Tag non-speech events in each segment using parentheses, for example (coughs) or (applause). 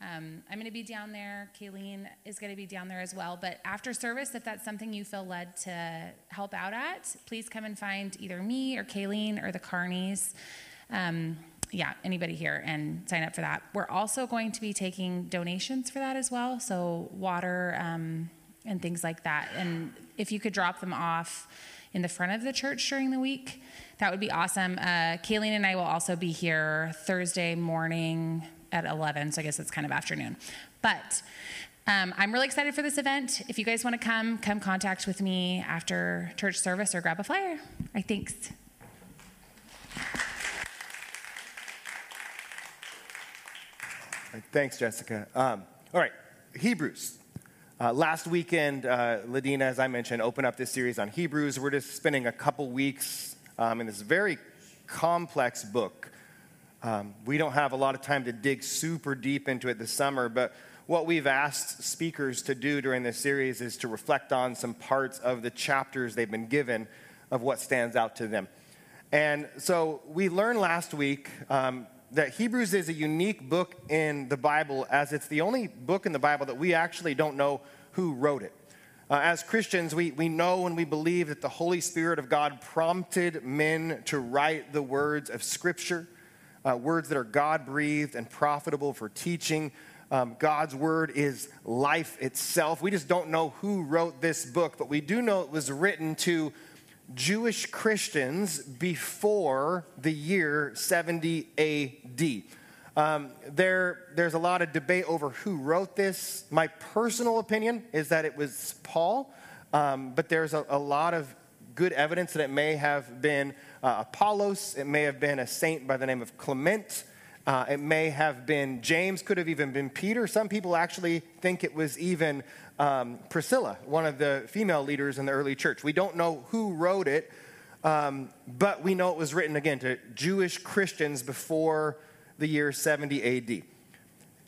Um, I'm going to be down there. Kayleen is going to be down there as well. But after service, if that's something you feel led to help out at, please come and find either me or Kayleen or the Carneys. Um, yeah, anybody here and sign up for that. We're also going to be taking donations for that as well. So, water um, and things like that. And if you could drop them off in the front of the church during the week, that would be awesome. Uh, Kayleen and I will also be here Thursday morning at 11, so I guess it's kind of afternoon. But um, I'm really excited for this event. If you guys want to come, come contact with me after church service or grab a flyer. All right, thanks. Thanks, Jessica. Um, all right, Hebrews. Uh, last weekend, uh, Ladina, as I mentioned, opened up this series on Hebrews. We're just spending a couple weeks um, in this very complex book. Um, we don't have a lot of time to dig super deep into it this summer, but what we've asked speakers to do during this series is to reflect on some parts of the chapters they've been given of what stands out to them. And so we learned last week um, that Hebrews is a unique book in the Bible, as it's the only book in the Bible that we actually don't know who wrote it. Uh, as Christians, we, we know and we believe that the Holy Spirit of God prompted men to write the words of Scripture, uh, words that are God breathed and profitable for teaching. Um, God's word is life itself. We just don't know who wrote this book, but we do know it was written to Jewish Christians before the year 70 AD. Um, there, there's a lot of debate over who wrote this. My personal opinion is that it was Paul, um, but there's a, a, lot of good evidence that it may have been uh, Apollos, it may have been a saint by the name of Clement. Uh, it may have been James, could have even been Peter. Some people actually think it was even um, Priscilla, one of the female leaders in the early church. We don't know who wrote it, um, but we know it was written again to Jewish Christians before the year 70 AD.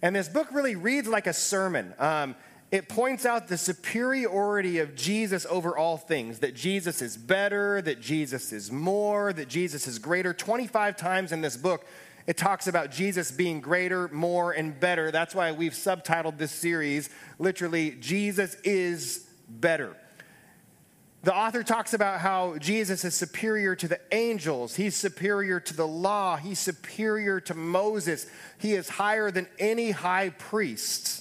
And this book really reads like a sermon. Um, it points out the superiority of Jesus over all things that Jesus is better, that Jesus is more, that Jesus is greater. 25 times in this book, it talks about Jesus being greater, more, and better. That's why we've subtitled this series literally, Jesus is better. The author talks about how Jesus is superior to the angels. He's superior to the law. He's superior to Moses. He is higher than any high priest.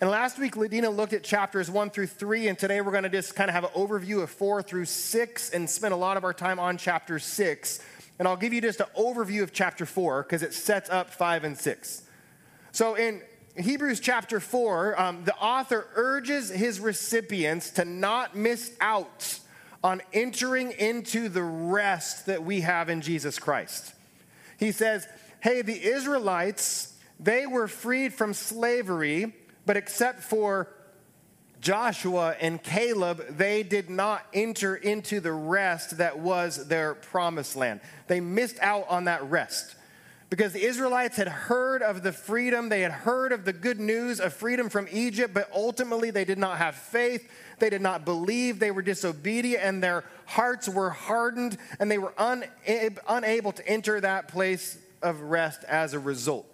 And last week, Ladina looked at chapters one through three, and today we're going to just kind of have an overview of four through six and spend a lot of our time on chapter six. And I'll give you just an overview of chapter 4 because it sets up 5 and 6. So in Hebrews chapter 4, um, the author urges his recipients to not miss out on entering into the rest that we have in Jesus Christ. He says, Hey, the Israelites, they were freed from slavery, but except for Joshua and Caleb, they did not enter into the rest that was their promised land. They missed out on that rest because the Israelites had heard of the freedom, they had heard of the good news of freedom from Egypt, but ultimately they did not have faith. They did not believe. They were disobedient, and their hearts were hardened, and they were unable to enter that place of rest as a result.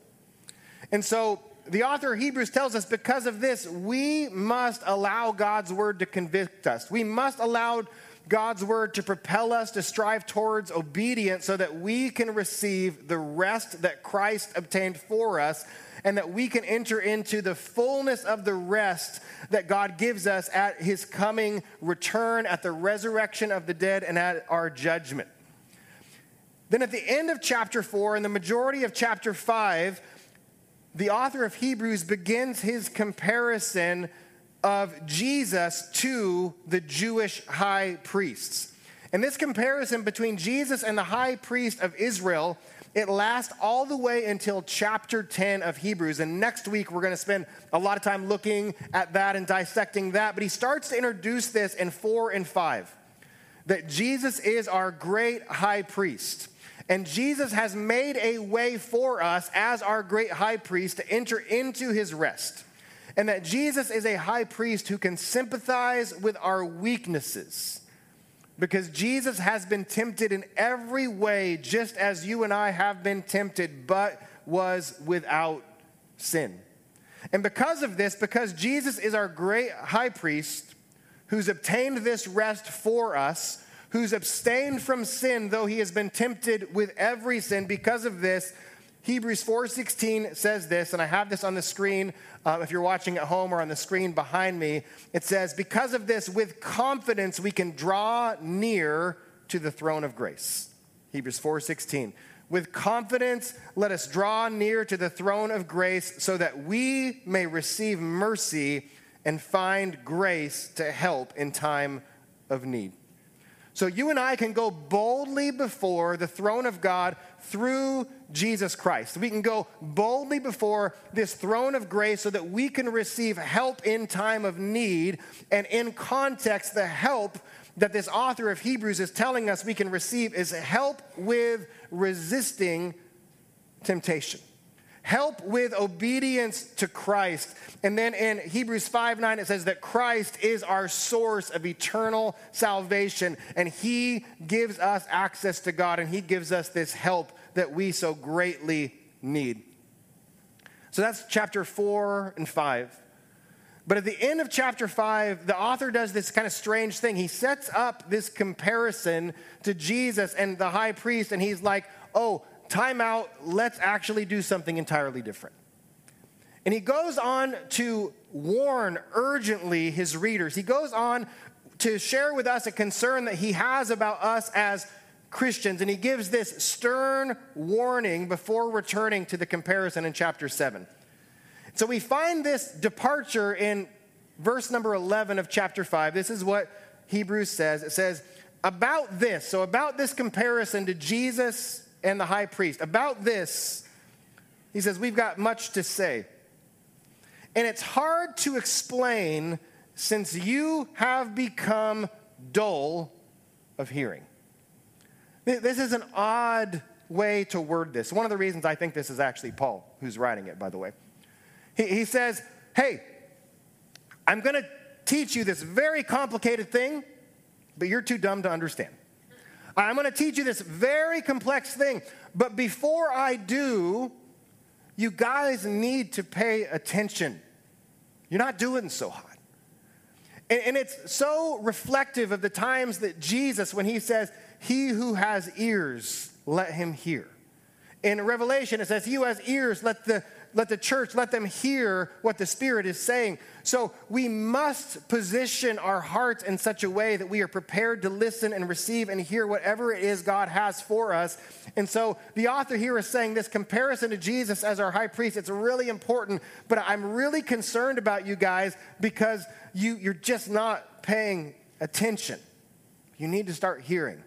And so the author of Hebrews tells us because of this, we must allow God's word to convict us. We must allow God's word to propel us to strive towards obedience so that we can receive the rest that Christ obtained for us and that we can enter into the fullness of the rest that God gives us at his coming return, at the resurrection of the dead, and at our judgment. Then at the end of chapter 4 and the majority of chapter 5, the author of Hebrews begins his comparison of Jesus to the Jewish high priests. And this comparison between Jesus and the high priest of Israel, it lasts all the way until chapter 10 of Hebrews. And next week, we're going to spend a lot of time looking at that and dissecting that. But he starts to introduce this in 4 and 5 that Jesus is our great high priest. And Jesus has made a way for us as our great high priest to enter into his rest. And that Jesus is a high priest who can sympathize with our weaknesses. Because Jesus has been tempted in every way, just as you and I have been tempted, but was without sin. And because of this, because Jesus is our great high priest who's obtained this rest for us, who's abstained from sin though he has been tempted with every sin, because of this, Hebrews 4:16 says this, and I have this on the screen uh, if you're watching at home or on the screen behind me. It says, "Because of this, with confidence we can draw near to the throne of grace." Hebrews 4:16. With confidence, let us draw near to the throne of grace so that we may receive mercy and find grace to help in time of need. So you and I can go boldly before the throne of God through Jesus Christ. We can go boldly before this throne of grace so that we can receive help in time of need. And in context, the help that this author of Hebrews is telling us we can receive is help with resisting temptation. Help with obedience to Christ. And then in Hebrews 5 9, it says that Christ is our source of eternal salvation, and He gives us access to God, and He gives us this help that we so greatly need. So that's chapter 4 and 5. But at the end of chapter 5, the author does this kind of strange thing. He sets up this comparison to Jesus and the high priest, and he's like, oh, time out, let's actually do something entirely different. And he goes on to warn urgently his readers. He goes on to share with us a concern that he has about us as Christians, and he gives this stern warning before returning to the comparison in chapter 7. So we find this departure in verse number 11 of chapter 5. This is what Hebrews says. It says, About this, so about this comparison to Jesus and the high priest, about this, he says, we've got much to say. And it's hard to explain since you have become dull of hearing. This is an odd way to word this. One of the reasons I think this is actually Paul who's writing it, by the way. He, he says, Hey, I'm going to teach you this very complicated thing, but you're too dumb to understand. I'm going to teach you this very complex thing, but before I do, you guys need to pay attention. You're not doing so hot. And, and, it's so reflective of the times that Jesus, when he says, He who has ears, let him hear. In Revelation, it says, He who has ears, let the let the church, let them hear what the Spirit is saying. So we must position our hearts in such a way that we are prepared to listen and receive and hear whatever it is God has for us. And so the author here is saying this comparison to Jesus as our high priest, it's really important, but I'm really concerned about you guys because you, you're just not paying attention. You need to start hearing.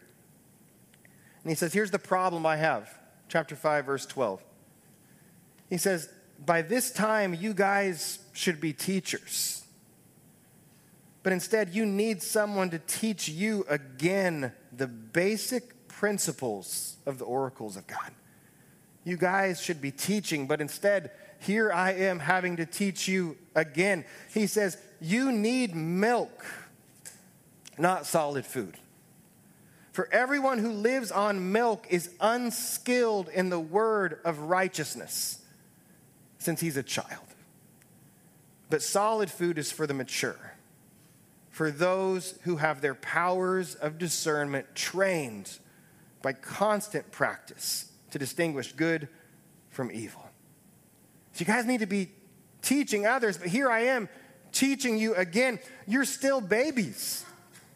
And he says, Here's the problem I have. Chapter 5, verse 12. He says, by this time, you guys should be teachers. But instead, you need someone to teach you again the basic principles of the oracles of God. You guys should be teaching, but instead, here I am having to teach you again. He says, You need milk, not solid food. For everyone who lives on milk is unskilled in the word of righteousness since he's a child. But solid food is for the mature, for those who have their powers of discernment trained by constant practice to distinguish good from evil. So you guys need to be teaching others, but here I am teaching you again. You're still babies.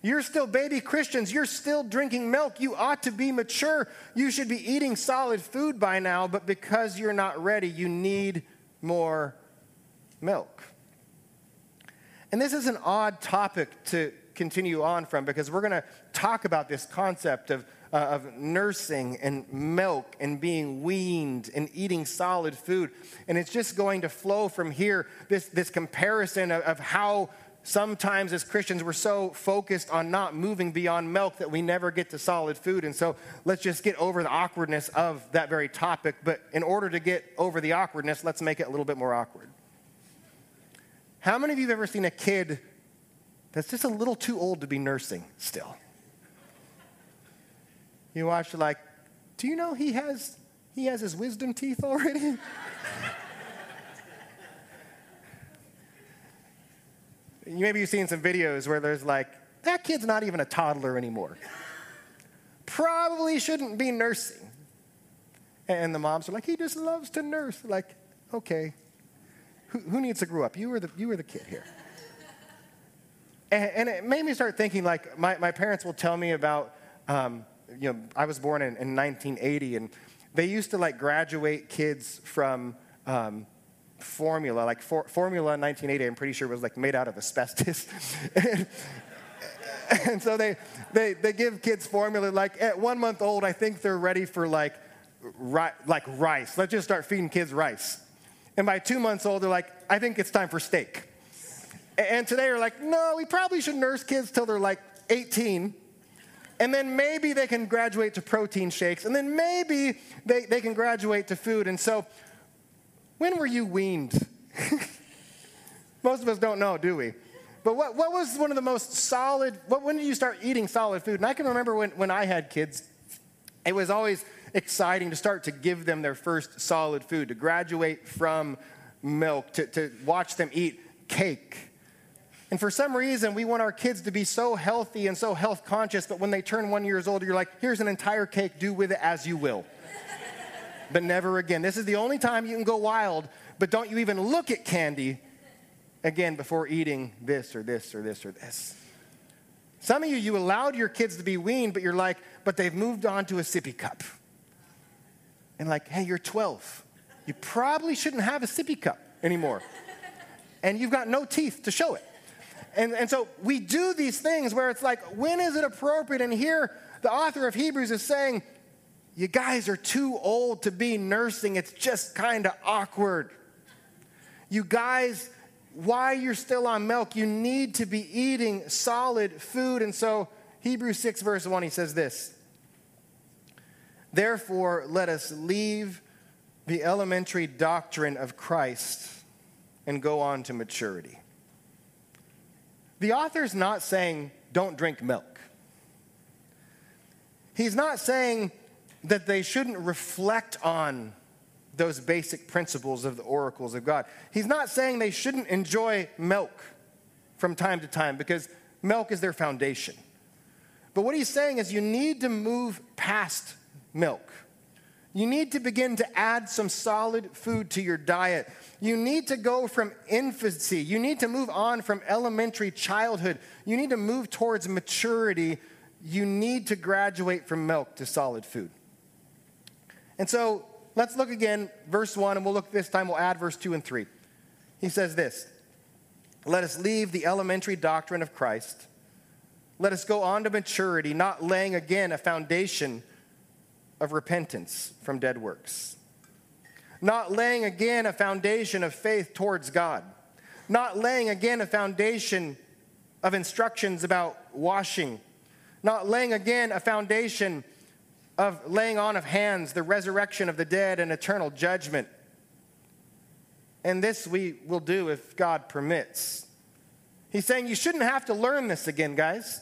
You're still baby Christians. You're still drinking milk. You ought to be mature. You should be eating solid food by now, but because you're not ready, you need more milk. And this is an odd topic to continue on from because we're going to talk about this concept of, uh, of nursing and milk and being weaned and eating solid food. And it's just going to flow from here this, this comparison of, of how sometimes as Christians, we're so focused on not moving beyond milk that we never get to solid food. And so let's just get over the awkwardness of that very topic. But in order to get over the awkwardness, let's make it a little bit more awkward. How many of you have ever seen a kid that's just a little too old to be nursing still? You watch, like, do you know he has, he has his wisdom teeth already? (laughs) maybe you've seen some videos where there's like, that kid's not even a toddler anymore. Probably shouldn't be nursing. And the moms are like, he just loves to nurse. Like, okay. Who, who needs to grow up? You were the, you or the kid here? and, and, it made me start thinking like, my, my parents will tell me about, um, you know, I was born in, in 1980, and they used to like graduate kids from um, formula, like for, formula in 1980, I'm pretty sure was like made out of asbestos. (laughs) and, and so they, they, they give kids formula, like at one month old, I think they're ready for like, ri- like rice. Let's just start feeding kids rice. And by two months old, they're like, I think it's time for steak. And today we're like, no, we probably should nurse kids till they're like 18. And then maybe they can graduate to protein shakes. And then maybe they, they can graduate to food. And so, when were you weaned? (laughs) Most of us don't know, do we? But what, what was one of the most solid, what, when did you start eating solid food? And I can remember when, when I had kids, it was always exciting to start to give them their first solid food, to graduate from milk, to, to watch them eat cake. And for some reason, we want our kids to be so healthy and so health conscious, but when they turn one years old, you're like, here's an entire cake, do with it as you will. But never again. This is the only time you can go wild, but don't you even look at candy again before eating this or this or this or this. Some of you, you allowed your kids to be weaned, but you're like, but they've moved on to a sippy cup and like, hey, you're 12. You probably shouldn't have a sippy cup anymore. and you've got no teeth to show it. And, and so we do these things where it's like, when is it appropriate? And here, the author of Hebrews is saying, you guys are too old to be nursing. It's just kind of awkward. You guys, why you're still on milk, you need to be eating solid food. And so, Hebrews 6, verse 1, he says this Therefore, let us leave the elementary doctrine of Christ and go on to maturity. The author's not saying don't drink milk. He's not saying that they shouldn't reflect on those basic principles of the oracles of God. He's not saying they shouldn't enjoy milk from time to time because milk is their foundation. But what he's saying is you need to move past milk. You need to begin to add some solid food to your diet. You need to go from infancy. You need to move on from elementary childhood. You need to move towards maturity. You need to graduate from milk to solid food. And so let's look again, verse 1, and we'll look this time, we'll add verse 2 and 3. He says this Let us leave the elementary doctrine of Christ. Let us go on to maturity, not laying again a foundation of repentance from dead works, not laying again a foundation of faith towards God, not laying again a foundation of instructions about washing, not laying again a foundation of laying on of hands, the resurrection of the dead, and eternal judgment. And this we will do if God permits. He's saying you shouldn't have to learn this again, guys.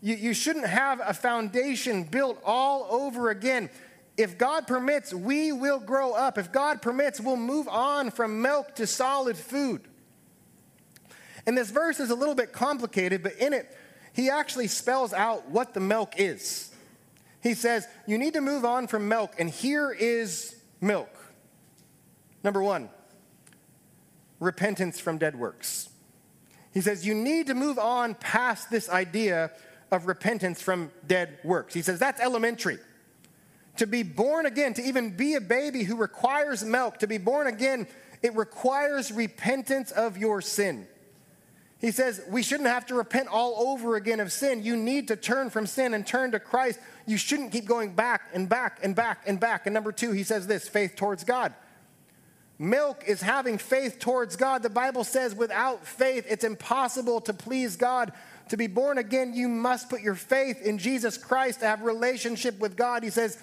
You, you shouldn't have a foundation built all over again. If God permits, we will grow up. If God permits, we'll move on from milk to solid food. And this verse is a little bit complicated, but in it, he actually spells out what the milk is. He says, You need to move on from milk, and here is milk. Number one, repentance from dead works. He says, You need to move on past this idea of repentance from dead works. He says that's elementary. To be born again, to even be a baby who requires milk, to be born again, it requires repentance of your sin. He says we shouldn't have to repent all over again of sin. You need to turn from sin and turn to Christ. You shouldn't keep going back and back and back and back. And number two, he says this faith towards God. Milk is having faith towards God. The Bible says without faith, it's impossible to please God. To be born again, you must put your faith in Jesus Christ to have relationship with God. He says,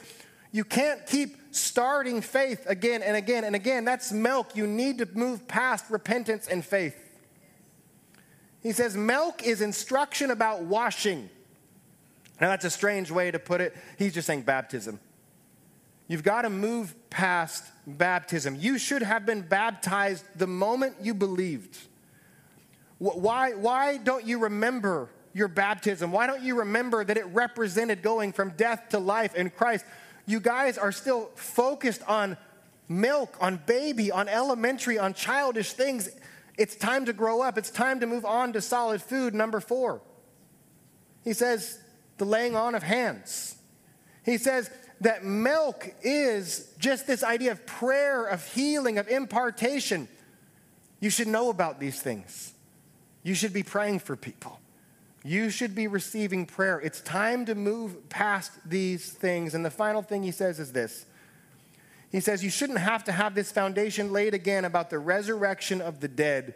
you can't keep starting faith again and again and again. That's milk. You need to move past repentance and faith. He says, milk is instruction about washing. Now, that's a strange way to put it. He's just saying baptism. You've got to move past baptism. You should have been baptized the moment you believed. Why, why don't you remember your baptism? Why don't you remember that it represented going from death to life in Christ? You guys are still focused on milk, on baby, on elementary, on childish things. It's time to grow up. It's time to move on to solid food. Number four, he says, the laying on of hands. He says that milk is just this idea of prayer, of healing, of impartation. You should know about these things. You should be praying for people. You should be receiving prayer. It's time to move past these things. And the final thing he says is this He says, You shouldn't have to have this foundation laid again about the resurrection of the dead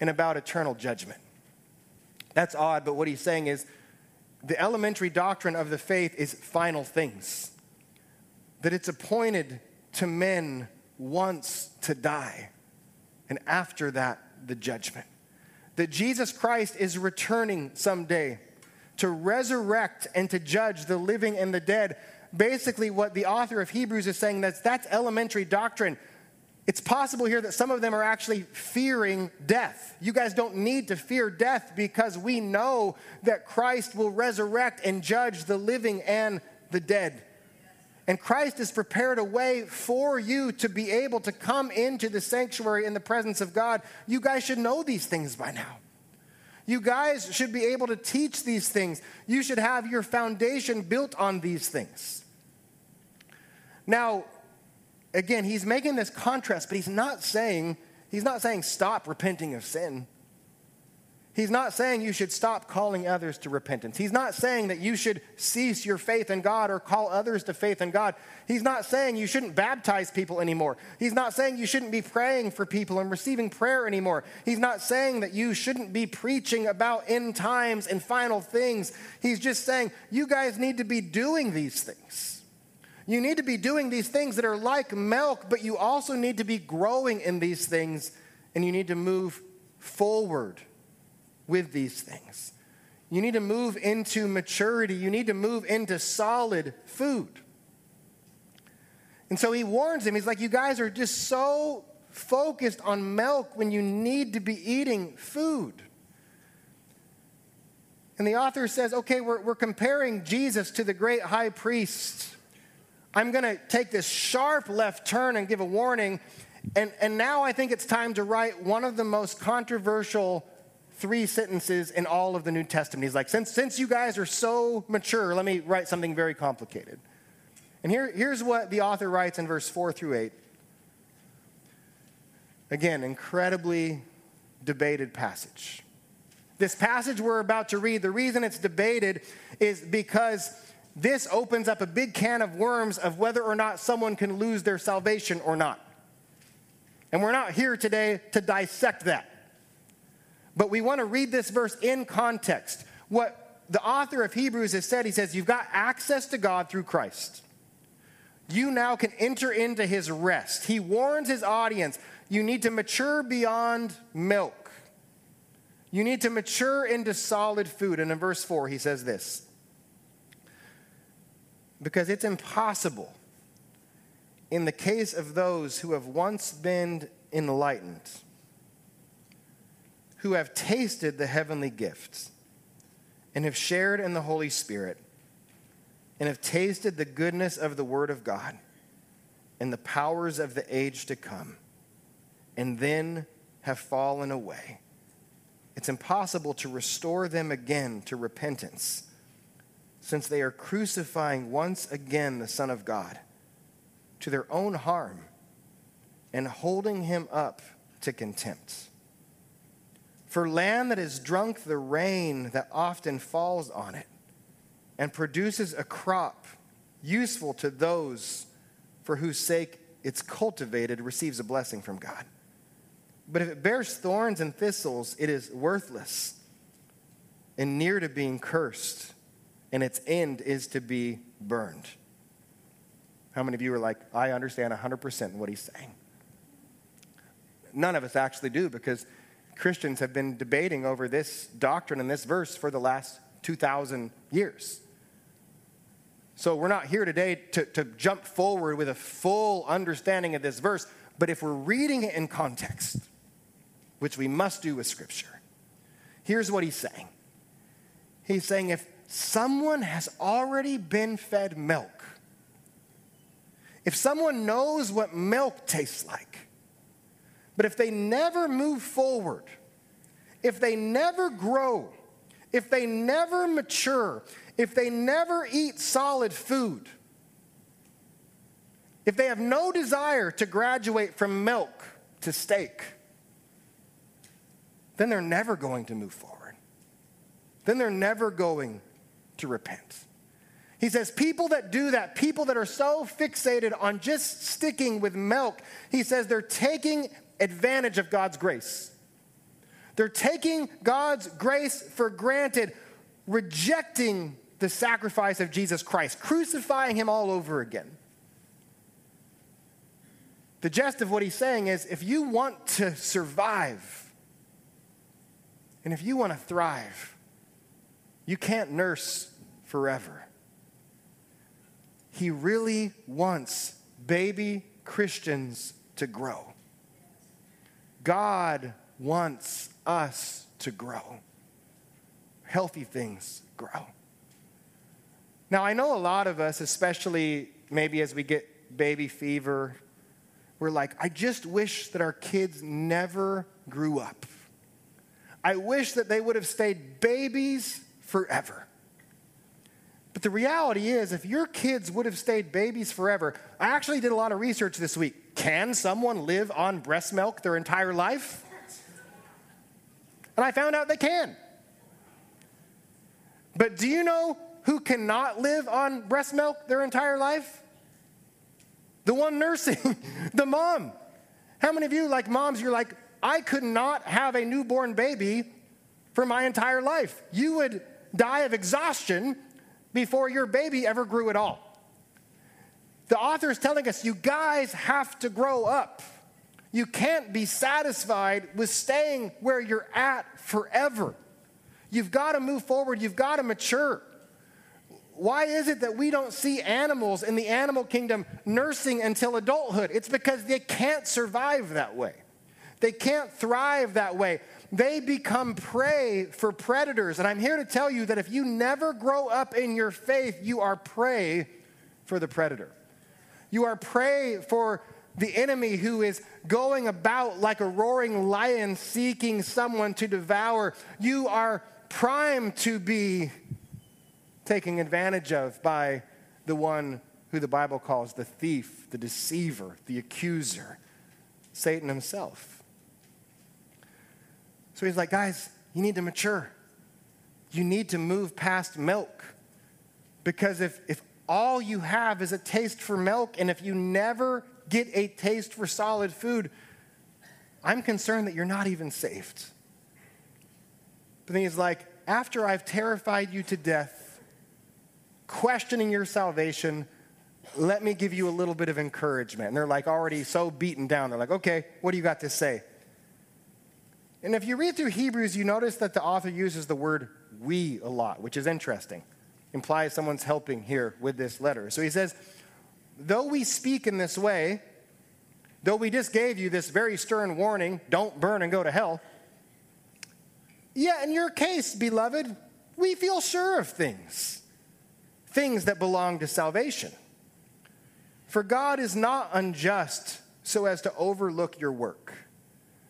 and about eternal judgment. That's odd, but what he's saying is the elementary doctrine of the faith is final things, that it's appointed to men once to die, and after that, the judgment that Jesus Christ is returning someday to resurrect and to judge the living and the dead. Basically, what the author of Hebrews is saying that's that's elementary doctrine. It's possible here that some of them are actually fearing death. You guys don't need to fear death because we know that Christ will resurrect and judge the living and the dead. And Christ has prepared a way for you to be able to come into the sanctuary in the presence of God. You guys should know these things by now. You guys should be able to teach these things. You should have your foundation built on these things. Now, again, he's making this contrast, but he's not saying he's not saying stop repenting of sin. He's not saying you should stop calling others to repentance. He's not saying that you should cease your faith in God or call others to faith in God. He's not saying you shouldn't baptize people anymore. He's not saying you shouldn't be praying for people and receiving prayer anymore. He's not saying that you shouldn't be preaching about end times and final things. He's just saying you guys need to be doing these things. You need to be doing these things that are like milk, but you also need to be growing in these things and you need to move forward with these things. You need to move into maturity. You need to move into solid food. And so he warns him. He's like, You guys are just so focused on milk when you need to be eating food. And the author says, Okay, we're, we're comparing Jesus to the great high priest. I'm going to take this sharp left turn and give a warning. And, and now I think it's time to write one of the most controversial three sentences in all of the New Testament. He's like, since, since you guys are so mature, let me write something very complicated. And here, here's what the author writes in verse 4 through 8. Again, incredibly debated passage. This passage we're about to read, the reason it's debated is because this opens up a big can of worms of whether or not someone can lose their salvation or not. And we're not here today to dissect that. But we want to read this verse in context. What the author of Hebrews has said, he says, You've got access to God through Christ. You now can enter into his rest. He warns his audience you need to mature beyond milk. You need to mature into solid food. And in verse 4, he says this Because it's impossible in the case of those who have once been enlightened who have tasted the heavenly gifts and have shared in the Holy Spirit and have tasted the goodness of the Word of God and the powers of the age to come, and then have fallen away. It's impossible to restore them again to repentance, since they are crucifying once again the Son of God to their own harm and holding him up to contempt. For land that has drunk the rain that often falls on it and produces a crop useful to those for whose sake it's cultivated receives a blessing from God. But if it bears thorns and thistles, it is worthless and near to being cursed, and its end is to be burned. How many of you are like, I understand 100% what he's saying? None of us actually do because Christians have been debating over this doctrine and this verse for the last 2,000 years. So we're not here today to, to jump forward with a full understanding of this verse, but if we're reading it in context, which we must do with Scripture, Here's what he's saying He's saying if someone has already been fed milk, if someone knows what milk tastes like, but if they never move forward, if they never grow, if they never mature, if they never eat solid food, if they have no desire to graduate from milk to steak, then they're never going to move forward. Then they're never going to repent. He says, people that do that, people that are so fixated on just sticking with milk, he says they're taking advantage of God's grace. They're taking God's grace for granted, rejecting the sacrifice of Jesus Christ, crucifying him all over again. The gist of what he's saying is if you want to survive and if you want to thrive, you can't nurse forever. He really wants baby Christians to grow. God wants us to grow. Healthy things grow. Now, I know a lot of us, especially maybe as we get baby fever, we're like, I just wish that our kids never grew up. I wish that they would have stayed babies forever. But the reality is, if your kids would have stayed babies forever, I actually did a lot of research this week. Can someone live on breast milk their entire life? And I found out they can. But do you know who cannot live on breast milk their entire life? The one nursing, (laughs) the mom. How many of you, like moms, you're like, I could not have a newborn baby for my entire life. You would die of exhaustion before your baby ever grew at all. The author is telling us you guys have to grow up. You can't be satisfied with staying where you're at forever. You've got to move forward, you've got to mature. Why is it that we don't see animals in the animal kingdom nursing until adulthood? It's because they can't survive that way. They can't thrive that way they become prey for predators. And I'm here to tell you that if you never grow up in your faith, you are prey for the predator. You are prey for the enemy who is going about like a roaring lion seeking someone to devour. You are primed to be taken advantage of by the one who the Bible calls the thief, the deceiver, the accuser, Satan himself. So he's like, guys, you need to mature. You need to move past milk. Because if, if all you have is a taste for milk, and if you never get a taste for solid food, I'm concerned that you're not even saved. But then he's like, after I've terrified you to death, questioning your salvation, let me give you a little bit of encouragement. And they're like already so beaten down. They're like, okay, what do you got to say? And if you read through Hebrews, you notice that the author uses the word we a lot, which is interesting. Implies someone's helping here with this letter. So he says, though we speak in this way, though we just gave you this very stern warning, don't burn and go to hell, yeah, in your case, beloved, we feel sure of things, things that belong to salvation. For God is not unjust so as to overlook your work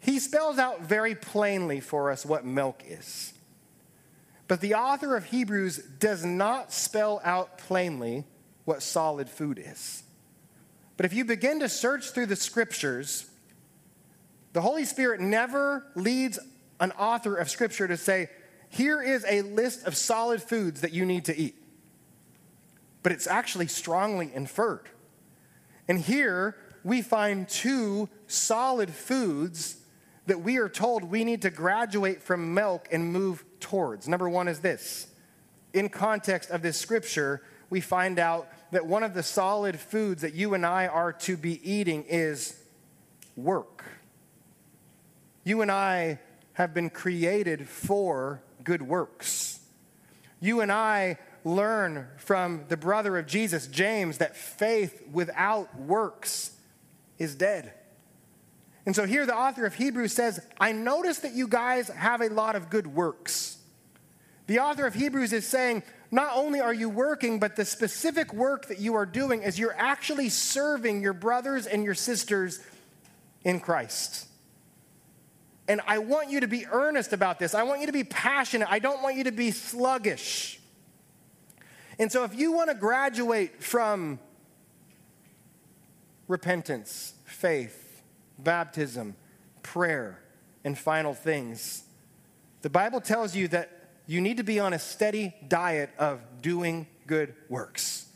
He spells out very plainly for us what milk is. But the author of Hebrews does not spell out plainly what solid food is. But if you begin to search through the scriptures, the Holy Spirit never leads an author of scripture to say, here is a list of solid foods that you need to eat. But it's actually strongly inferred. And here we find two solid foods that we are told we need to graduate from milk and move towards. Number one is this in context of this scripture, we find out that one of the solid foods that you and I are to be eating is work. You and I have been created for good works. You and I learn from the brother of Jesus, James, that faith without works is dead. And so here the author of Hebrews says, I notice that you guys have a lot of good works. The author of Hebrews is saying, not only are you working, but the specific work that you are doing is you're actually serving your brothers and your sisters in Christ. And I want you to be earnest about this. I want you to be passionate. I don't want you to be sluggish. And so, if you want to graduate from repentance, faith, baptism, prayer, and final things, the Bible tells you that you need to be on a steady diet of doing good works.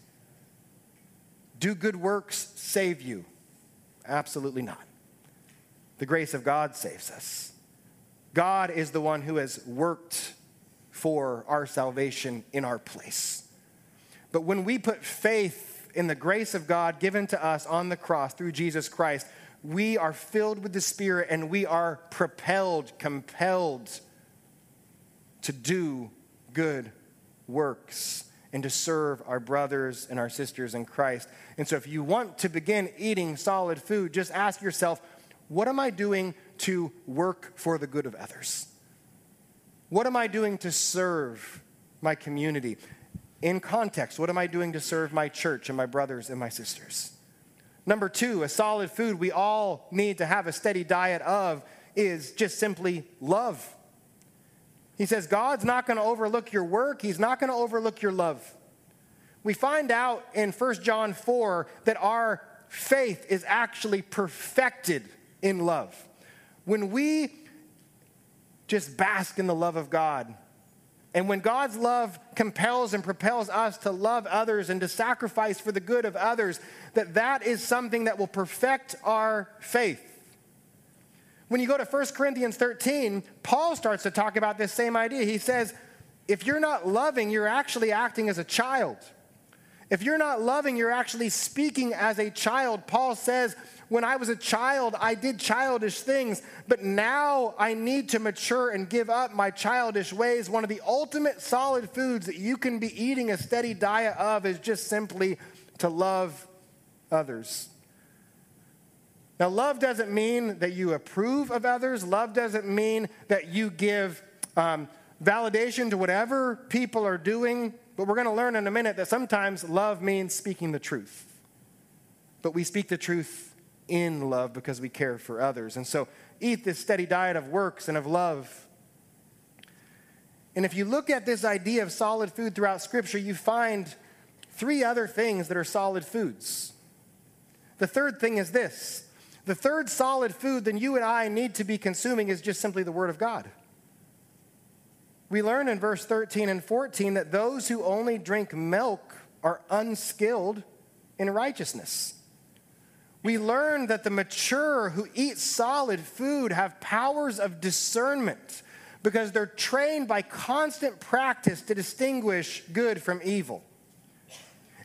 Do good works save you? Absolutely not. The grace of God saves us. God is the one who has worked for our salvation in our place. But when we put faith in the grace of God given to us on the cross through Jesus Christ, we are filled with the Spirit and we are propelled, compelled to do good works and to serve our brothers and our sisters in Christ. And so, if you want to begin eating solid food, just ask yourself, what am I doing to work for the good of others? What am I doing to serve my community? In context, what am I doing to serve my church and my brothers and my sisters? Number two, a solid food we all need to have a steady diet of is just simply love. He says, God's not going to overlook your work, He's not going to overlook your love. We find out in 1 John 4 that our faith is actually perfected in love. When we just bask in the love of God, and when God's love compels and propels us to love others and to sacrifice for the good of others, that that is something that will perfect our faith. When you go to 1 Corinthians 13, Paul starts to talk about this same idea. He says, if you're not loving, you're actually acting as a child. If you're not loving, you're actually speaking as a child. Paul says, when I was a child, I did childish things, but now I need to mature and give up my childish ways. One of the ultimate solid foods that you can be eating a steady diet of is just simply to love others. Now, love doesn't mean that you approve of others, love doesn't mean that you give um, validation to whatever people are doing. But we're going to learn in a minute that sometimes love means speaking the truth. But we speak the truth in love because we care for others. And so eat this steady diet of works and of love. And if you look at this idea of solid food throughout Scripture, you find three other things that are solid foods. The third thing is this the third solid food that you and I need to be consuming is just simply the Word of God. We learn in verse 13 and 14 that those who only drink milk are unskilled in righteousness. We learn that the mature who eat solid food have powers of discernment because they're trained by constant practice to distinguish good from evil.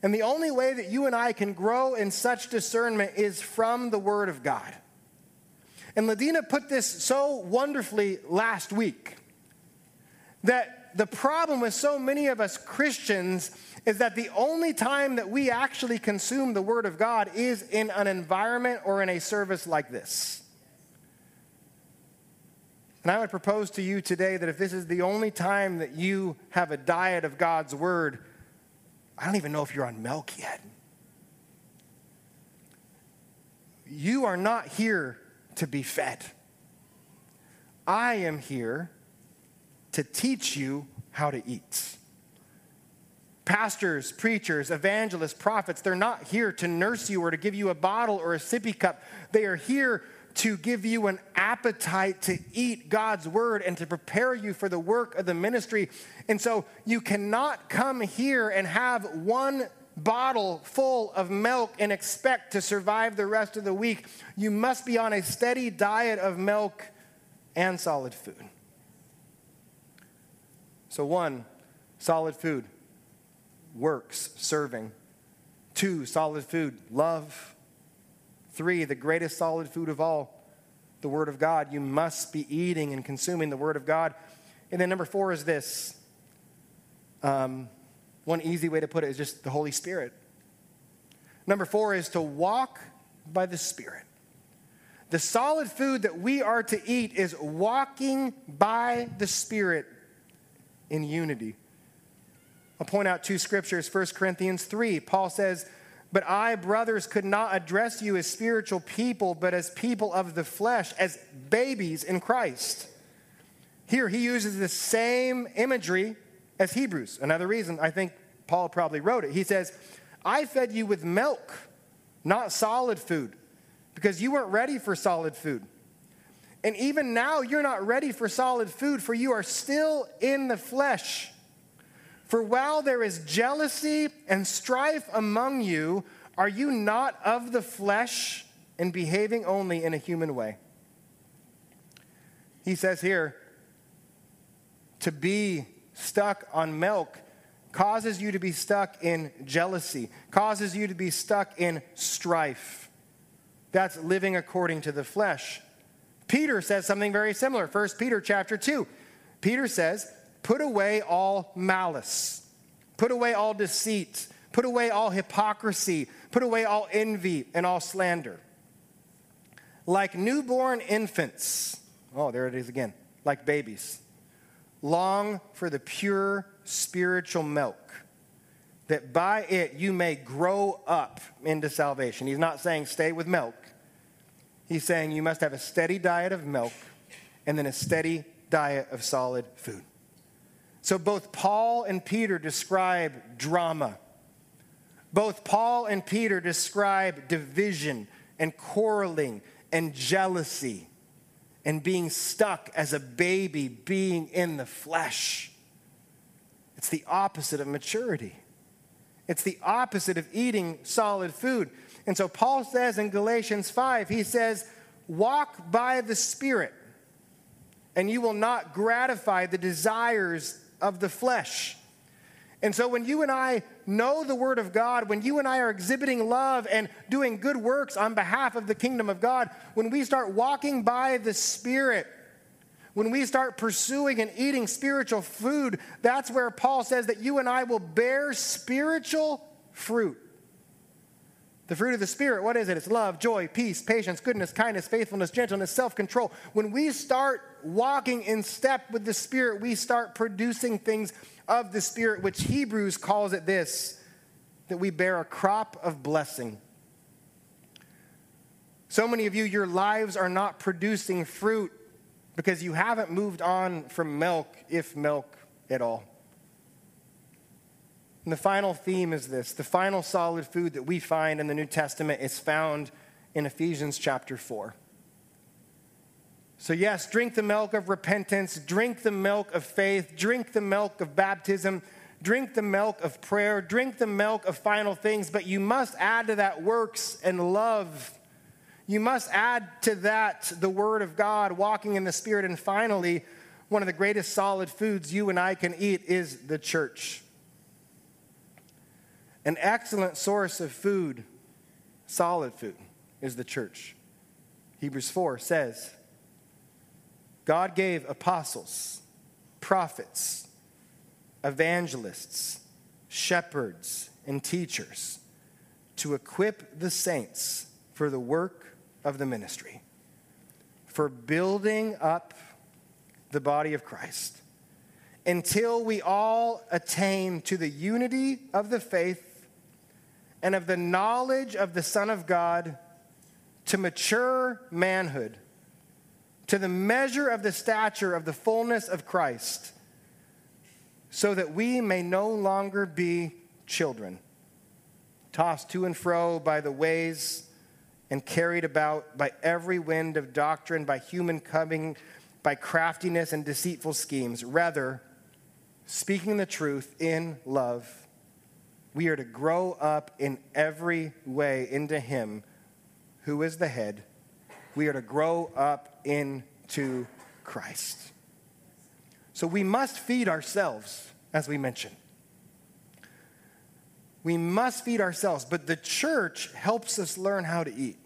And the only way that you and I can grow in such discernment is from the Word of God. And Ladina put this so wonderfully last week that the problem with so many of us Christians is that the only time that we actually consume the Word of God is in an environment or in a service like this. And I would propose to you today that if this is the only time that you have a diet of God's Word, I don't even know if you're on milk yet. You are not here to be fed. I am here to teach you how to eat. Pastors, preachers, evangelists, prophets, they're not here to nurse you or to give you a bottle or a sippy cup. They are here to give you an appetite to eat God's word and to prepare you for the work of the ministry. And so you cannot come here and have one bottle full of milk and expect to survive the rest of the week. You must be on a steady diet of milk and solid food. So, one, solid food, works, serving. Two, solid food, love. Three, the greatest solid food of all, the Word of God. You must be eating and consuming the Word of God. And then number four is this. Um, one easy way to put it is just the Holy Spirit. Number four is to walk by the Spirit. The solid food that we are to eat is walking by the Spirit in unity. I'll point out two scriptures 1 Corinthians 3. Paul says, But I, brothers, could not address you as spiritual people, but as people of the flesh, as babies in Christ. Here he uses the same imagery as Hebrews. Another reason I think Paul probably wrote it. He says, I fed you with milk, not solid food, because you weren't ready for solid food. And even now, you're not ready for solid food, for you are still in the flesh. For while there is jealousy and strife among you, are you not of the flesh and behaving only in a human way? He says here, to be stuck on milk causes you to be stuck in jealousy, causes you to be stuck in strife. That's living according to the flesh. Peter says something very similar. 1 Peter chapter 2. Peter says, Put away all malice, put away all deceit, put away all hypocrisy, put away all envy and all slander. Like newborn infants, oh, there it is again, like babies, long for the pure spiritual milk, that by it you may grow up into salvation. He's not saying stay with milk, he's saying you must have a steady diet of milk and then a steady diet of solid food. So both Paul and Peter describe drama. Both Paul and Peter describe division and quarreling and jealousy and being stuck as a baby, being in the flesh. It's the opposite of maturity. It's the opposite of eating solid food. And so Paul says in Galatians 5, he says, Walk by the Spirit, and you will not gratify the desires of the flesh. And so when you and I know the Word of God, when you and I are exhibiting love and doing good works on behalf of the kingdom of God, when we start walking by the Spirit, when we start pursuing and eating spiritual food, that's where Paul says that you and I will bear spiritual fruit. The fruit of the Spirit, what is it? It's love, joy, peace, patience, goodness, kindness, faithfulness, gentleness, self control. When we start walking in step with the Spirit, we start producing things of the Spirit, which Hebrews calls it this that we bear a crop of blessing. So many of you, your lives are not producing fruit because you haven't moved on from milk, if milk at all. And the final theme is this the final solid food that we find in the New Testament is found in Ephesians chapter 4. So, yes, drink the milk of repentance, drink the milk of faith, drink the milk of baptism, drink the milk of prayer, drink the milk of final things, but you must add to that works and love. You must add to that the Word of God, walking in the Spirit. And finally, one of the greatest solid foods you and I can eat is the church. An excellent source of food, solid food, is the church. Hebrews 4 says, God gave apostles, prophets, evangelists, shepherds, and teachers to equip the saints for the work of the ministry, for building up the body of Christ, until we all attain to the unity of the faith and of the knowledge of the Son of God to mature manhood, to the measure of the stature of the fullness of Christ, so that we may no longer be children, tossed to and fro by the ways and carried about by every wind of doctrine, by human cunning, by craftiness and deceitful schemes. Rather, speaking the truth in love, we are to grow up in every way into Him who is the head. We are to grow up into Christ. So we must feed ourselves. as we mentioned. We must feed ourselves, but the church helps us learn how to eat.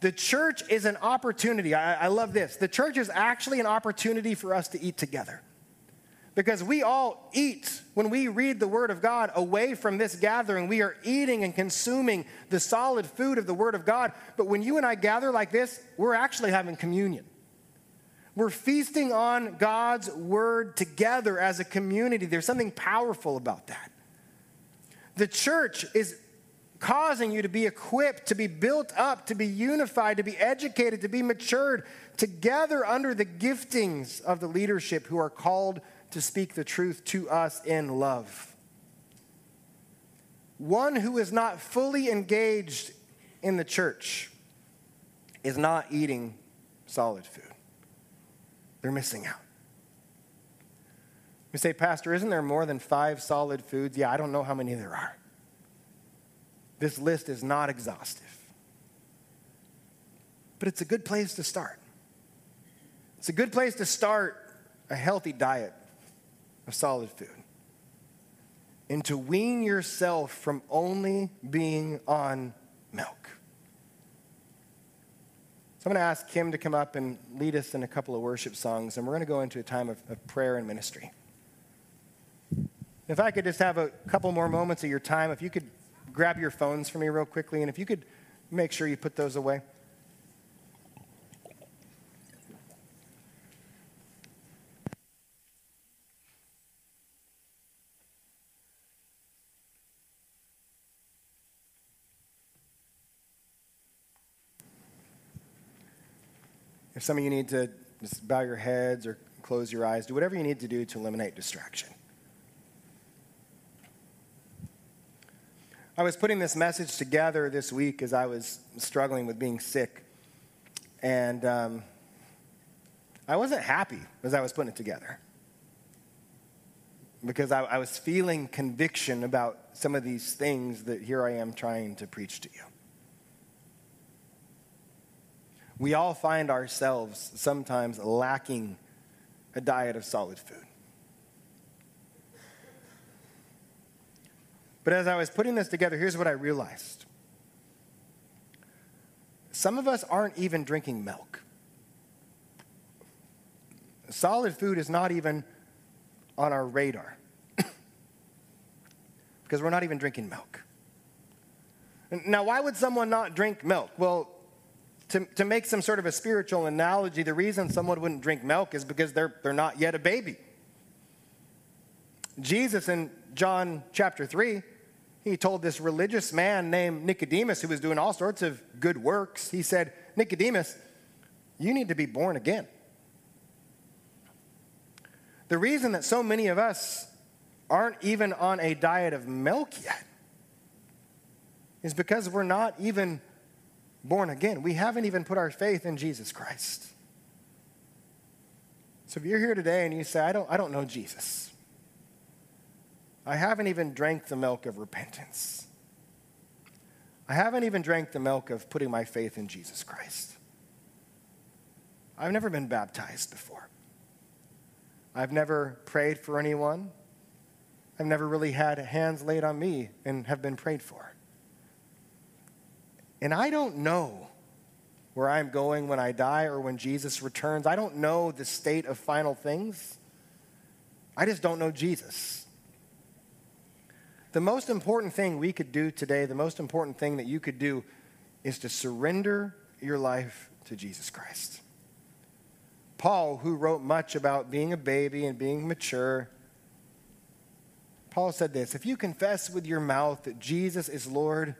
The church is an opportunity. I, I, love this. The church is actually an opportunity for us to eat together. Because we all eat when we read the Word of God away from this gathering. We are eating and consuming the solid food of the Word of God. But when you and I gather like this, we're actually having communion. We're feasting on God's Word together as a community. There's something powerful about that. The church is causing you to be equipped, to be built up, to be unified, to be educated, to be matured together under the giftings of the leadership who are called to speak the truth to us in love. One who is not fully engaged in the church is not eating solid food. They're missing out. You say, Pastor, isn't there more than five solid foods? Yeah, I don't know how many there are. This list is not exhaustive. But it's a good place to start. It's a good place to start a healthy diet of solid food and to wean yourself from only being on milk. So I'm going to ask Kim to come up and lead us in a couple of worship songs, and we're going to go into a time of, of prayer and ministry. If I could just have a couple more moments of your time, if you could grab your phones for me real quickly, and if you could make sure you put those away. Some of you need to just bow your heads or close your eyes, do whatever you need to do to eliminate distraction. I was putting this message together this week as I was struggling with being sick. And um, I wasn't happy as I was putting it together because I, I was feeling conviction about some of these things that here I am trying to preach to you. We all find ourselves sometimes lacking a diet of solid food. But as I was putting this together, here's what I realized some of us aren't even drinking milk. Solid food is not even on our radar (coughs) because we're not even drinking milk. Now, why would someone not drink milk? Well, to, to make some sort of a spiritual analogy, the reason someone wouldn't drink milk is because they're, they're not yet a baby. Jesus in John chapter 3 he told this religious man named Nicodemus, who was doing all sorts of good works, he said, Nicodemus, you need to be born again. The reason that so many of us aren't even on a diet of milk yet is because we're not even born again. We haven't even put our faith in Jesus Christ. So if you're here today and you say, I don't, I don't know Jesus, I haven't even drank the milk of repentance. I haven't even drank the milk of putting my faith in Jesus Christ. I've never been baptized before. I've never prayed for anyone. I've never really had hands laid on me and have been prayed for. And I don't know where I'm going when I die or when Jesus returns. I don't know the state of final things. I just don't know Jesus. The most important thing we could do today, the most important thing that you could do, is to surrender your life to Jesus Christ. Paul, who wrote much about being a baby and being mature, Paul said this If you confess with your mouth that Jesus is Lord,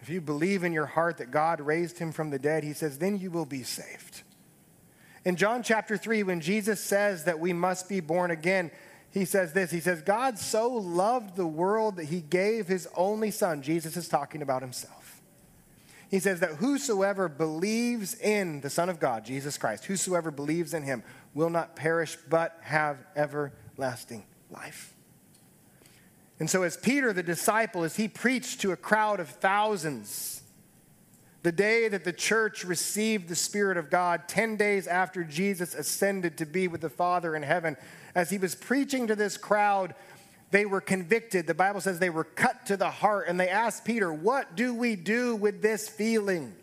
if you believe in your heart that God raised him from the dead, he says, then you will be saved. In John chapter 3, when Jesus says that we must be born again, he says this He says, God so loved the world that he gave his only son. Jesus is talking about himself. He says that whosoever believes in the Son of God, Jesus Christ, whosoever believes in him, will not perish but have everlasting life. And so, as Peter, the disciple, as he preached to a crowd of thousands, the day that the church received the Spirit of God, 10 days after Jesus ascended to be with the Father in heaven, as he was preaching to this crowd, they were convicted. The Bible says they were cut to the heart, and they asked Peter, What do we do with this feeling?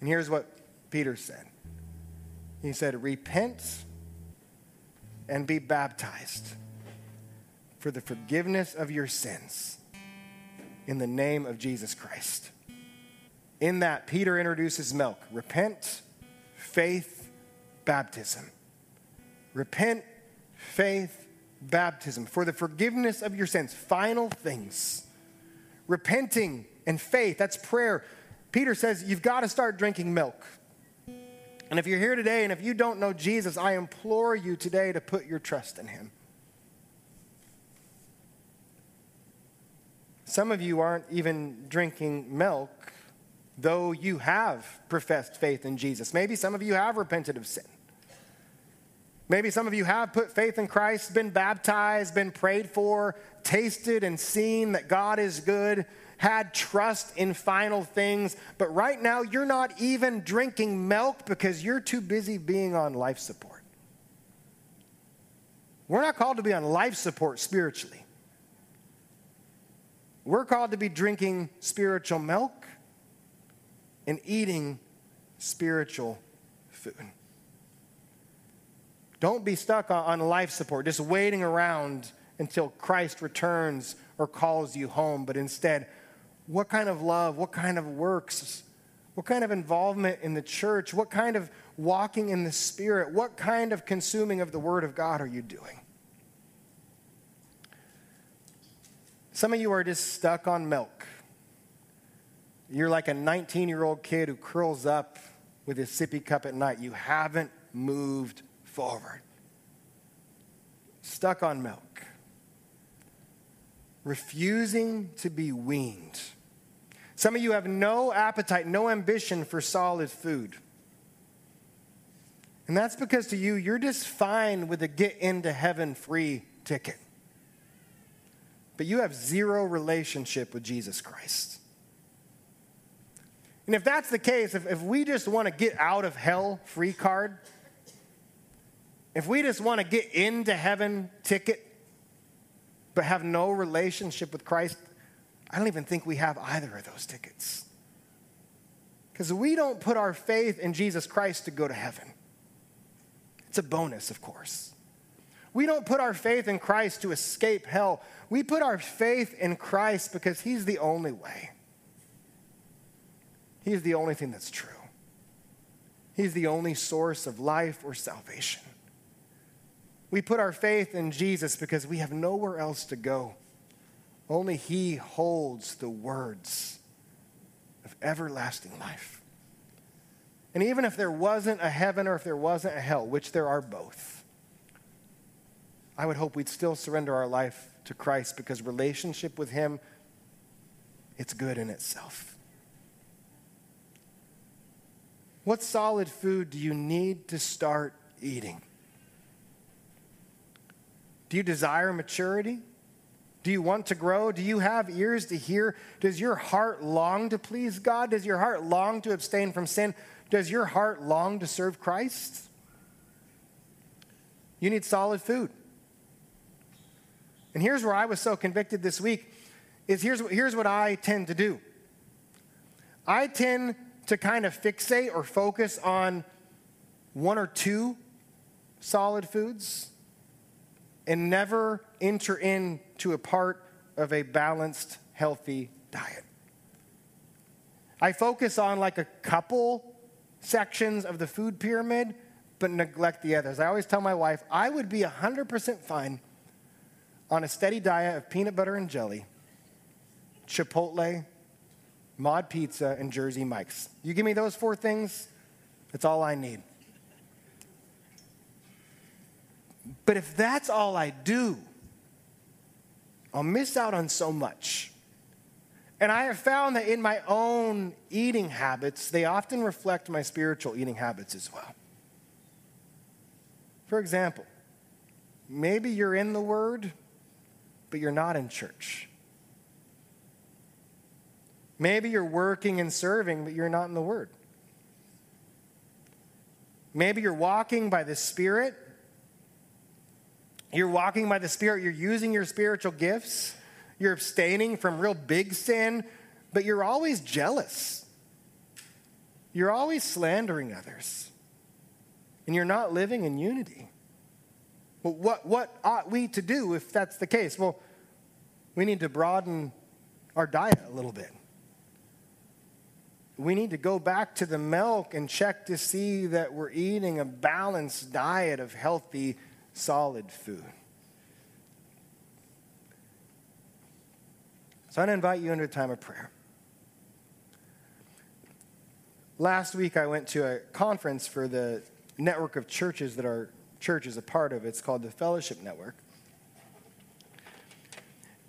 And here's what Peter said He said, Repent and be baptized for the forgiveness of your sins in the name of Jesus Christ. In that, Peter introduces milk repent, faith, baptism. Repent, faith, baptism for the forgiveness of your sins. Final things. Repenting and faith, that's prayer. Peter says you've got to start drinking milk. And if you're here today and if you don't know Jesus, I implore you today to put your trust in him. Some of you aren't even drinking milk, though you have professed faith in Jesus. Maybe some of you have repented of sin. Maybe some of you have put faith in Christ, been baptized, been prayed for, tasted and seen that God is good, had trust in final things, but right now you're not even drinking milk because you're too busy being on life support. We're not called to be on life support spiritually. We're called to be drinking spiritual milk and eating spiritual food. Don't be stuck on life support, just waiting around until Christ returns or calls you home, but instead, what kind of love, what kind of works, what kind of involvement in the church, what kind of walking in the Spirit, what kind of consuming of the Word of God are you doing? Some of you are just stuck on milk. You're like a 19 year old kid who curls up with his sippy cup at night. You haven't moved forward. Stuck on milk. Refusing to be weaned. Some of you have no appetite, no ambition for solid food. And that's because to you, you're just fine with a get into heaven free ticket. But you have zero relationship with Jesus Christ. And if that's the case, if, if we just want to get out of hell free card, if we just want to get into heaven ticket, but have no relationship with Christ, I don't even think we have either of those tickets. Because we don't put our faith in Jesus Christ to go to heaven. It's a bonus, of course. We don't put our faith in Christ to escape hell. We put our faith in Christ because He's the only way. He's the only thing that's true. He's the only source of life or salvation. We put our faith in Jesus because we have nowhere else to go. Only He holds the words of everlasting life. And even if there wasn't a heaven or if there wasn't a hell, which there are both, I would hope we'd still surrender our life to Christ because relationship with Him, it's good in itself. What solid food do you need to start eating? Do you desire maturity? Do you want to grow? Do you have ears to hear? Does your heart long to please God? Does your heart long to abstain from sin? Does your heart long to serve Christ? You need solid food. And here's where I was so convicted this week is here's, here's what I tend to do. I tend to kind of fixate or focus on one or two solid foods and never enter into a part of a balanced, healthy diet. I focus on like a couple sections of the food pyramid, but neglect the others. I always tell my wife, I would be 100% fine on a steady diet of peanut butter and jelly, Chipotle, Mod Pizza, and Jersey Mike's. You give me those four things, that's all I need. But if that's all I do, I'll miss out on so much. And I have found that in my own eating habits, they often reflect my spiritual eating habits as well. For example, maybe you're in the Word, but you're not in church. Maybe you're working and serving, but you're not in the Word. Maybe you're walking by the Spirit. You're walking by the Spirit. You're using your spiritual gifts. You're abstaining from real big sin, but you're always jealous. You're always slandering others. And you're not living in unity. Well, what, what ought we to do if that's the case? Well, we need to broaden our diet a little bit we need to go back to the milk and check to see that we're eating a balanced diet of healthy, solid food. So I invite you into a time of prayer. Last week, I went to a conference for the network of churches that our church is a part of. It's called the Fellowship Network.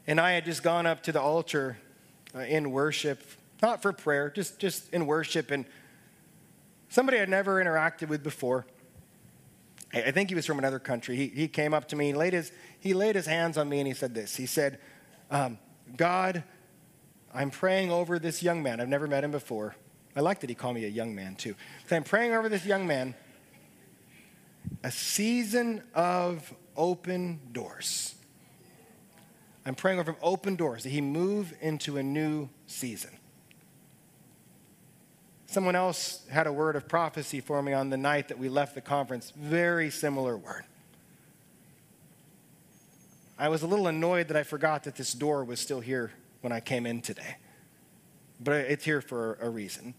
And I had just gone up to the altar uh, in worship not for prayer, just, just in worship. And somebody I'd never interacted with before, I think he was from another country. He, he came up to me, he laid, his, he laid his hands on me, and he said this. He said, um, God, I'm praying over this young man. I've never met him before. I like that he called me a young man, too. So I'm praying over this young man a season of open doors. I'm praying over open doors, that he move into a new season. Someone else had a word of prophecy for me on the night that we left the conference. Very similar word. I was a little annoyed that I forgot that this door was still here when I came in today. But it's here for a reason.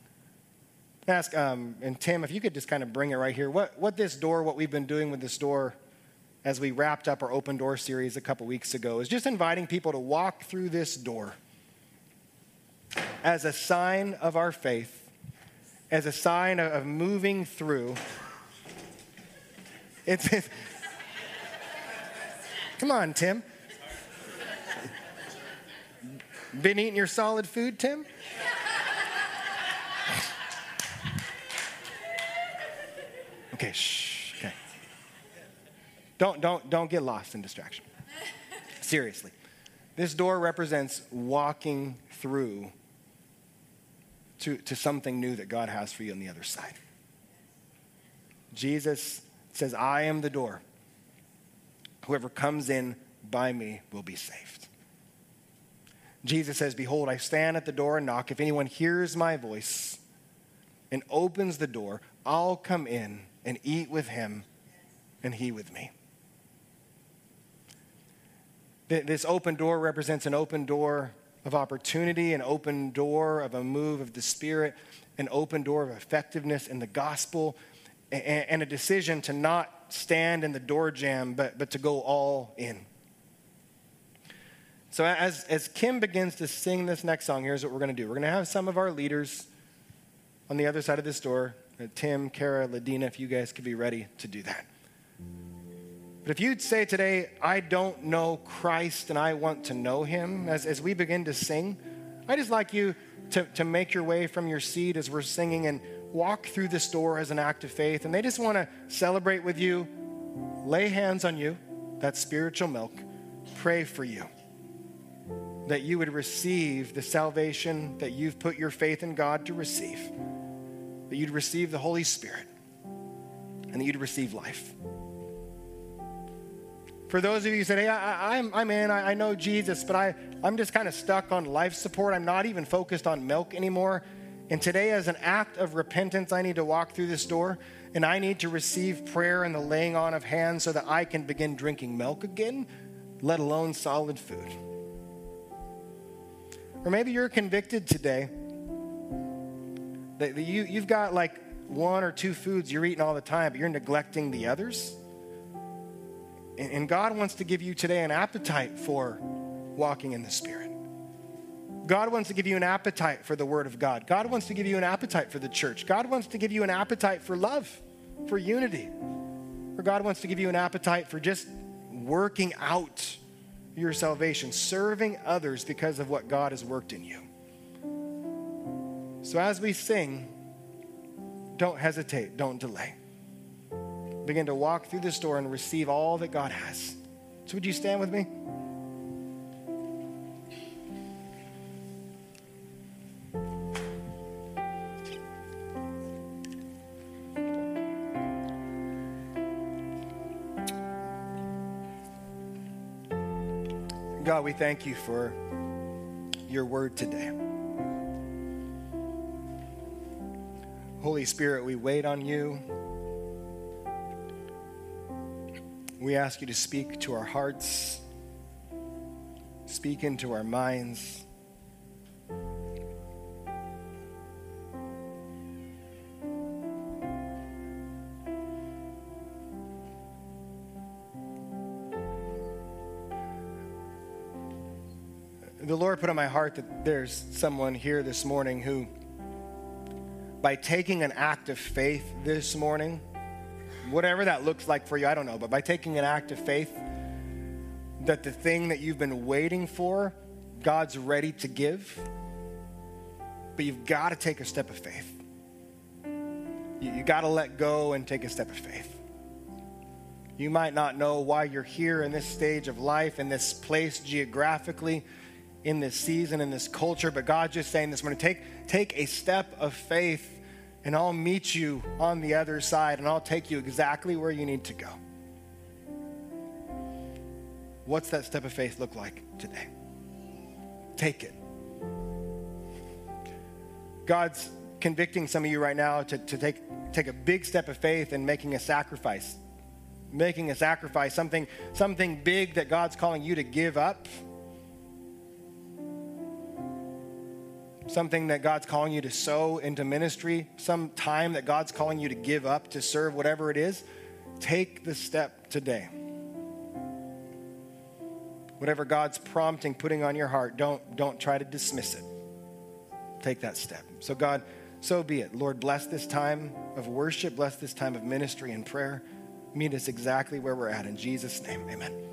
Ask, um, and Tim, if you could just kind of bring it right here. What, what this door, what we've been doing with this door as we wrapped up our open door series a couple weeks ago, is just inviting people to walk through this door as a sign of our faith as a sign of moving through. It's, it's (laughs) come on, Tim. Been eating your solid food, Tim? Okay, shh. Okay. Don't, don't, don't get lost in distraction. Seriously. This door represents walking through to, to something new that God has for you on the other side. Jesus says, I am the door. Whoever comes in by me will be saved. Jesus says, Behold, I stand at the door and knock. If anyone hears my voice and opens the door, I'll come in and eat with him and he with me. This open door represents an open door of opportunity, an open door of a move of the Spirit, an open door of effectiveness in the gospel, and, a decision to not stand in the door jamb, but, but to go all in. So, as, as Kim begins to sing this next song, here's what we're going to do. We're going to have some of our leaders on the other side of this door Uh, Tim, Kara, Ladina, if you guys could be ready to do that. But if you'd say today, I don't know Christ and I want to know him, as, as we begin to sing, I just like you to, to make your way from your seat as we're singing and walk through this door as an act of faith. And they just want to celebrate with you, lay hands on you, that spiritual milk, pray for you. That you would receive the salvation that you've put your faith in God to receive. That you'd receive the Holy Spirit. And that you'd receive life. For those of you who said, hey, I, am I'm, I'm in, I, I know Jesus, but I, I'm just kind of stuck on life support. I'm not even focused on milk anymore. And today, as an act of repentance, I need to walk through this door and I need to receive prayer and the laying on of hands so that I can begin drinking milk again, let alone solid food. Or maybe you're convicted today you, you've got like one or two foods you're eating all the time, but you're neglecting the others. And God wants to give you today an appetite for walking in the Spirit. God wants to give you an appetite for the Word of God. God wants to give you an appetite for the church. God wants to give you an appetite for love, for unity. Or God wants to give you an appetite for just working out your salvation, serving others because of what God has worked in you. So as we sing, don't hesitate, don't delay. Begin to walk through this door and receive all that God has. So, would you stand with me? God, we thank you for your word today. Holy Spirit, we wait on you. We ask you to speak to our hearts, speak into our minds. The Lord put on my heart that there's someone here this morning who, by taking an act of faith this morning, whatever that looks like for you, I don't know, but by taking an act of faith, that the thing that you've been waiting for, God's ready to give. But you've got to take a step of faith. You, you got to let go and take a step of faith. You might not know why you're here in this stage of life, in this place geographically, in this season, in this culture, but God's just saying this morning take, take a step of faith and I'll meet you on the other side and I'll take you exactly where you need to go. What's that step of faith look like today? Take it. God's convicting some of you right now to, to take, take a big step of faith and making a sacrifice. Making a sacrifice, something, something big that God's calling you to give up. Something that God's calling you to sow into ministry, some time that God's calling you to give up to serve, whatever it is. Take the step today whatever God's prompting, putting on your heart, don't, don't try to dismiss it. Take that step. So, God, so be it. Lord, bless this time of worship, bless this time of ministry and prayer. Meet us exactly where we're at. In Jesus' name, amen.